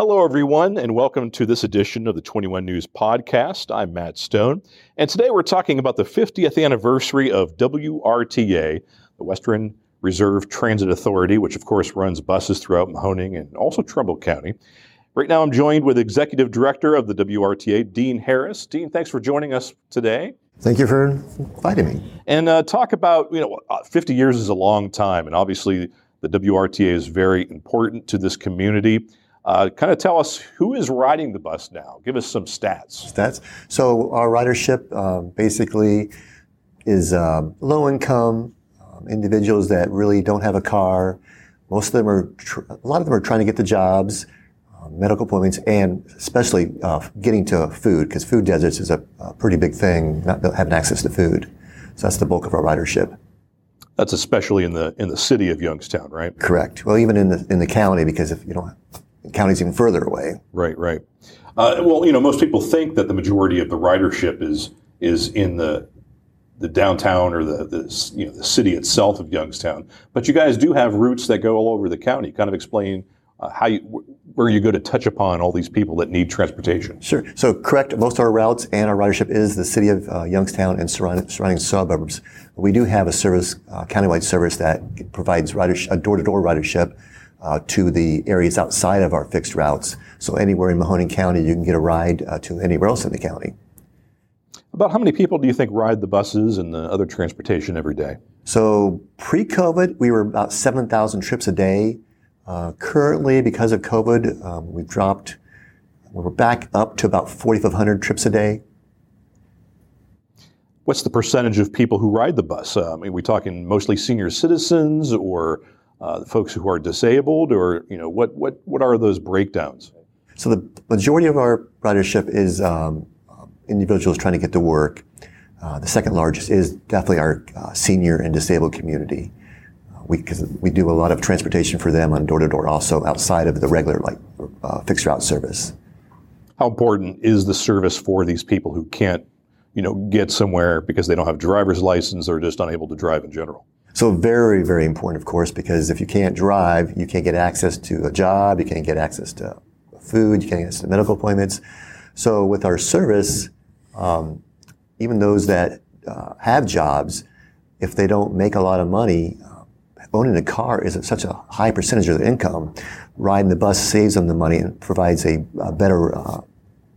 Hello, everyone, and welcome to this edition of the 21 News Podcast. I'm Matt Stone, and today we're talking about the 50th anniversary of WRTA, the Western Reserve Transit Authority, which of course runs buses throughout Mahoning and also Trumbull County. Right now, I'm joined with Executive Director of the WRTA, Dean Harris. Dean, thanks for joining us today. Thank you for inviting me. And uh, talk about, you know, uh, 50 years is a long time, and obviously the WRTA is very important to this community. Uh, kind of tell us who is riding the bus now. Give us some stats. Stats. So our ridership um, basically is um, low income um, individuals that really don't have a car. Most of them are, tr- a lot of them are trying to get the jobs, uh, medical appointments, and especially uh, getting to food because food deserts is a, a, pretty big thing. Not having access to food. So that's the bulk of our ridership. That's especially in the in the city of Youngstown, right? Correct. Well, even in the in the county, because if you don't counties even further away. Right, right. Uh, well, you know, most people think that the majority of the ridership is is in the the downtown or the, the you know the city itself of Youngstown, but you guys do have routes that go all over the county. Kind of explain uh, how you where you go to touch upon all these people that need transportation. Sure. So correct. Most of our routes and our ridership is the city of uh, Youngstown and surrounding, surrounding suburbs. We do have a service, uh, countywide service that provides ridership, a door-to-door ridership uh, to the areas outside of our fixed routes. So anywhere in Mahoning County, you can get a ride uh, to anywhere else in the county. About how many people do you think ride the buses and the other transportation every day? So pre-COVID, we were about 7,000 trips a day. Uh, currently, because of COVID, um, we've dropped, we're back up to about 4,500 trips a day. What's the percentage of people who ride the bus? Uh, I mean, are we talking mostly senior citizens or uh, folks who are disabled, or you know, what what what are those breakdowns? So the majority of our ridership is um, individuals trying to get to work. Uh, the second largest is definitely our uh, senior and disabled community. Uh, we because we do a lot of transportation for them on door to door, also outside of the regular like uh, fixed route service. How important is the service for these people who can't, you know, get somewhere because they don't have a driver's license or just unable to drive in general? So very, very important, of course, because if you can't drive, you can't get access to a job, you can't get access to food, you can't get access to medical appointments. So with our service, um, even those that uh, have jobs, if they don't make a lot of money, uh, owning a car is such a high percentage of their income. Riding the bus saves them the money and provides a, a better uh,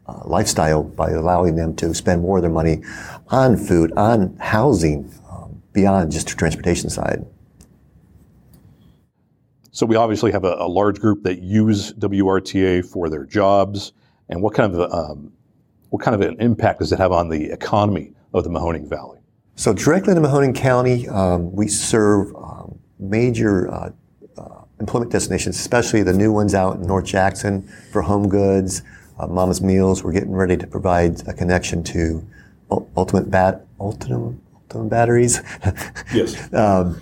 uh lifestyle by allowing them to spend more of their money on food, on housing, beyond just the transportation side. So we obviously have a, a, large group that use WRTA for their jobs. And what kind of um, what kind of an impact does it have on the economy of the Mahoning Valley? So directly in Mahoning County, um, we serve um, major uh, uh, employment destinations, especially the new ones out in North Jackson for home goods, uh, Mama's Meals. We're getting ready to provide a connection to Ultium Bat, Ultium batteries. yes. um,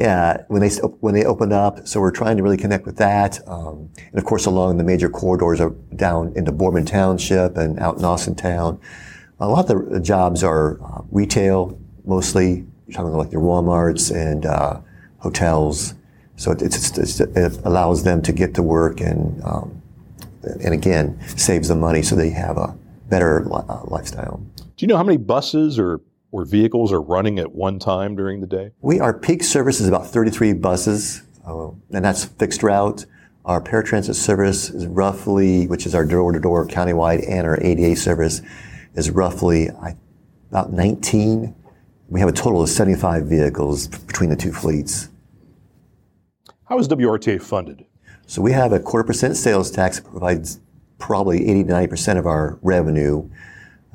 yeah, when they when they open up, so we're trying to really connect with that, um, and of course along the major corridors are down into Boardman Township and out in Austintown. A lot of the jobs are uh, retail, mostly. You're talking like your WalMarts and uh, hotels. So it, it's, it's, it allows them to get to work and um, and again saves them money, so they have a better uh, lifestyle. Do you know how many buses or or vehicles are running at one time during the day? We our peak service is about 33 buses, uh, and that's fixed route. Our paratransit service is roughly, which is our door-to-door countywide, and our ADA service is roughly about 19. We have a total of 75 vehicles between the two fleets. How is WRTA funded? So we have a quarter percent sales tax that provides probably 80 to 90 percent of our revenue.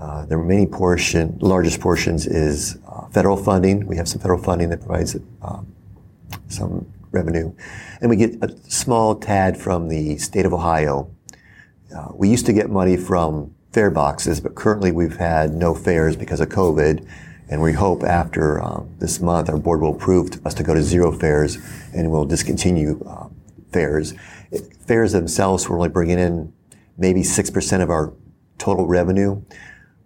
Uh, the remaining portion, largest portions, is uh, federal funding. We have some federal funding that provides um, some revenue, and we get a small tad from the state of Ohio. Uh, we used to get money from fare boxes, but currently we've had no fares because of COVID, and we hope after um, this month our board will approve us to go to zero fares, and we'll discontinue uh, fares. fares themselves, we're only bringing in maybe six percent of our total revenue.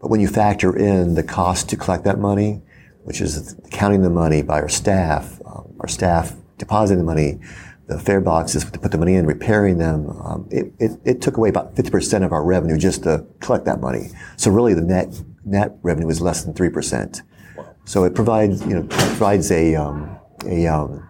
But when you factor in the cost to collect that money, which is counting the money by our staff, um, our staff depositing the money, the fare boxes to put the money in, repairing them, um, it, it, it, took away about 50% of our revenue just to collect that money. So really the net, net revenue is less than 3%. Wow. So it provides, you know, provides a, um, a, um,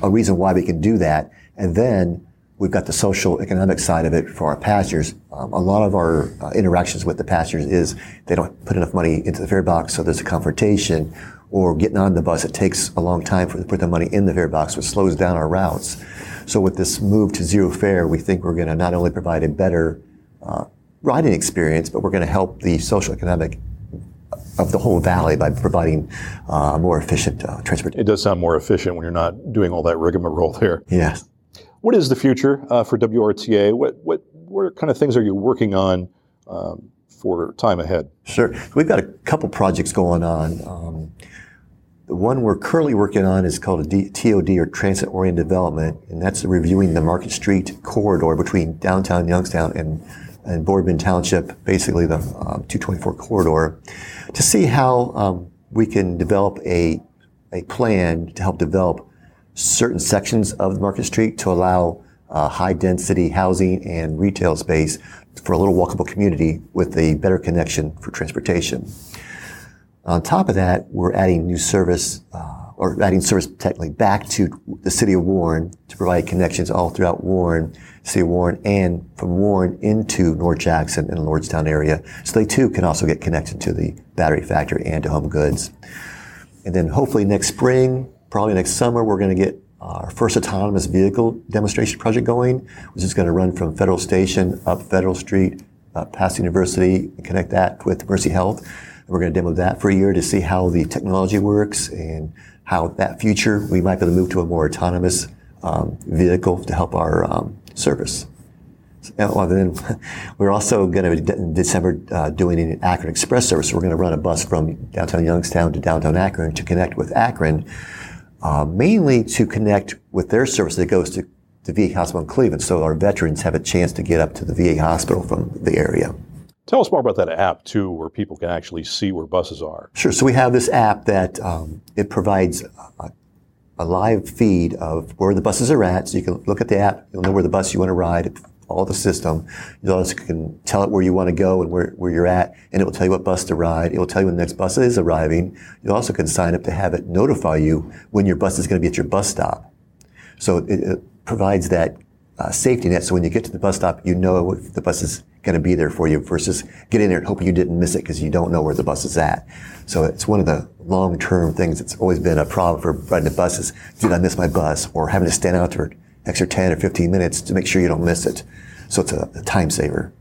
a reason why we can do that. And then we've got the social economic side of it for our passengers. Um, a lot of our uh, interactions with the passengers is they don't put enough money into the fare box, so there's a confrontation or getting on the bus, it takes a long time for to put the money in the fare box, which slows down our routes. So with this move to zero fare, we think we're going to not only provide a better uh, riding experience, but we're going to help the social economic of the whole valley by providing uh, more efficient uh, transportation. It does sound more efficient when you're not doing all that rigmarole there. Yes. What is the future uh, for WRTA? What, what, what kind of things are you working on um, for time ahead? Sure. We've got a couple projects going on. Um, the one we're currently working on is called a D- TOD or Transit Oriented Development, and that's reviewing the Market Street corridor between downtown Youngstown and, and Boardman Township, basically the um, 224 corridor, to see how um, we can develop a, a plan to help develop certain sections of Market Street to allow uh, high density housing and retail space for a little walkable community with a better connection for transportation. On top of that, we're adding new service, uh, or adding service technically back to the city of Warren to provide connections all throughout Warren, city of Warren, and from Warren into North Jackson and Lordstown area. So they too can also get connected to the battery factory and to home goods. And then hopefully next spring, probably next summer, we're going to get our first autonomous vehicle demonstration project going, which is going to run from Federal Station up Federal Street, uh, past University, and connect that with Mercy Health And we're going to demo that for a year to see how the technology works and how that future we might be able to move to a more autonomous um, vehicle to help our um, service. And well, then we're also going to in December uh, doing an Akron Express service. We're going to run a bus from downtown Youngstown to downtown Akron to connect with Akron, uh, mainly to connect with their service that goes to the VA hospital in Cleveland. So our veterans have a chance to get up to the VA hospital from the area. Tell us more about that app too, where people can actually see where buses are. Sure. So we have this app that um, it provides a, a, live feed of where the buses are at. So you can look at the app, you'll know where the bus you want to ride, all the system. You also can tell it where you want to go and where, where you're at, and it will tell you what bus to ride. It will tell you when the next bus is arriving. You also can sign up to have it notify you when your bus is going to be at your bus stop. So it, it provides that uh, safety net. So when you get to the bus stop, you know if the bus is going to be there for you versus getting there and hoping you didn't miss it because you don't know where the bus is at. So it's one of the long-term things that's always been a problem for riding the buses. Did I miss my bus? Or having to stand out for extra 10 or 15 minutes to make sure you don't miss it. So it's a, a time saver.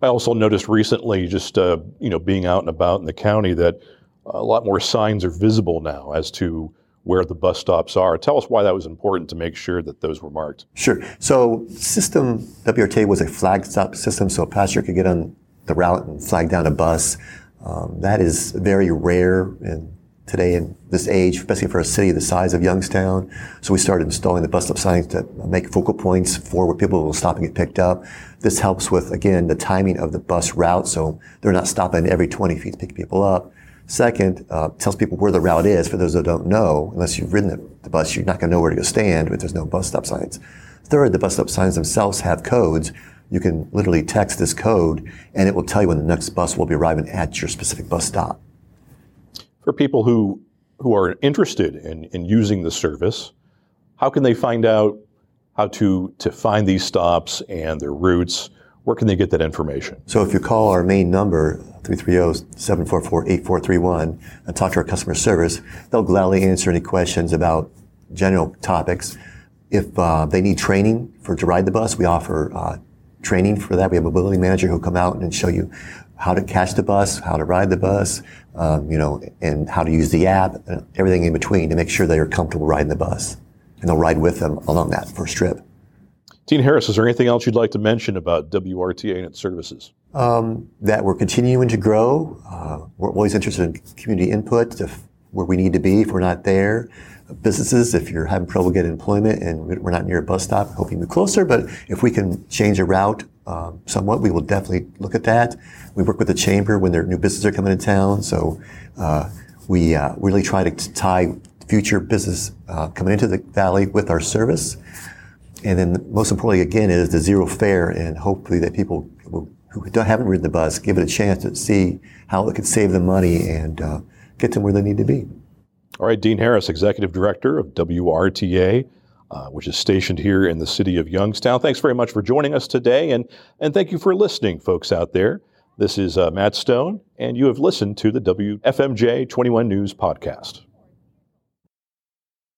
I also noticed recently, just uh, you know, being out and about in the county, that a lot more signs are visible now as to where the bus stops are. Tell us why that was important to make sure that those were marked. Sure. So system WRTA was a flag stop system, so a passenger could get on the route and flag down a bus. Um, that is very rare in today in this age, especially for a city the size of Youngstown. So we started installing the bus stop signs to make focal points for where people will stop and get picked up. This helps with, again, the timing of the bus route, so they're not stopping every 20 feet to pick people up. Second, uh, tells people where the route is. For those that don't know, unless you've ridden the, bus, you're not going to know where to go stand if there's no bus stop signs. Third, the bus stop signs themselves have codes. You can literally text this code, and it will tell you when the next bus will be arriving at your specific bus stop. For people who who are interested in, in using the service, how can they find out how to to find these stops and their routes? Where can they get that information? So if you call our main number, 330-744-8431, and talk to our customer service, they'll gladly answer any questions about general topics. If uh, they need training for to ride the bus, we offer uh, training for that. We have a mobility manager who'll come out and show you how to catch the bus, how to ride the bus, um, you know, and how to use the app, everything in between to make sure they are comfortable riding the bus. And they'll ride with them along that first trip. Dean Harris, is there anything else you'd like to mention about WRTA and its services? Um, that we're continuing to grow. Uh, we're always interested in community input to f- where we need to be if we're not there. Businesses, if you're having trouble getting employment and we're not near a bus stop, hope you move closer. But if we can change a route um, somewhat, we will definitely look at that. We work with the chamber when their new businesses are coming to town. So uh, we uh, really try to tie future business uh, coming into the valley with our service. And then most importantly, again, is the zero fare and hopefully that people will, who haven't ridden the bus give it a chance to see how it could save them money and uh, get them where they need to be. All right, Dean Harris, Executive Director of WRTA, uh, which is stationed here in the city of Youngstown. Thanks very much for joining us today, and, and thank you for listening, folks out there. This is uh, Matt Stone, and you have listened to the WFMJ 21 News Podcast.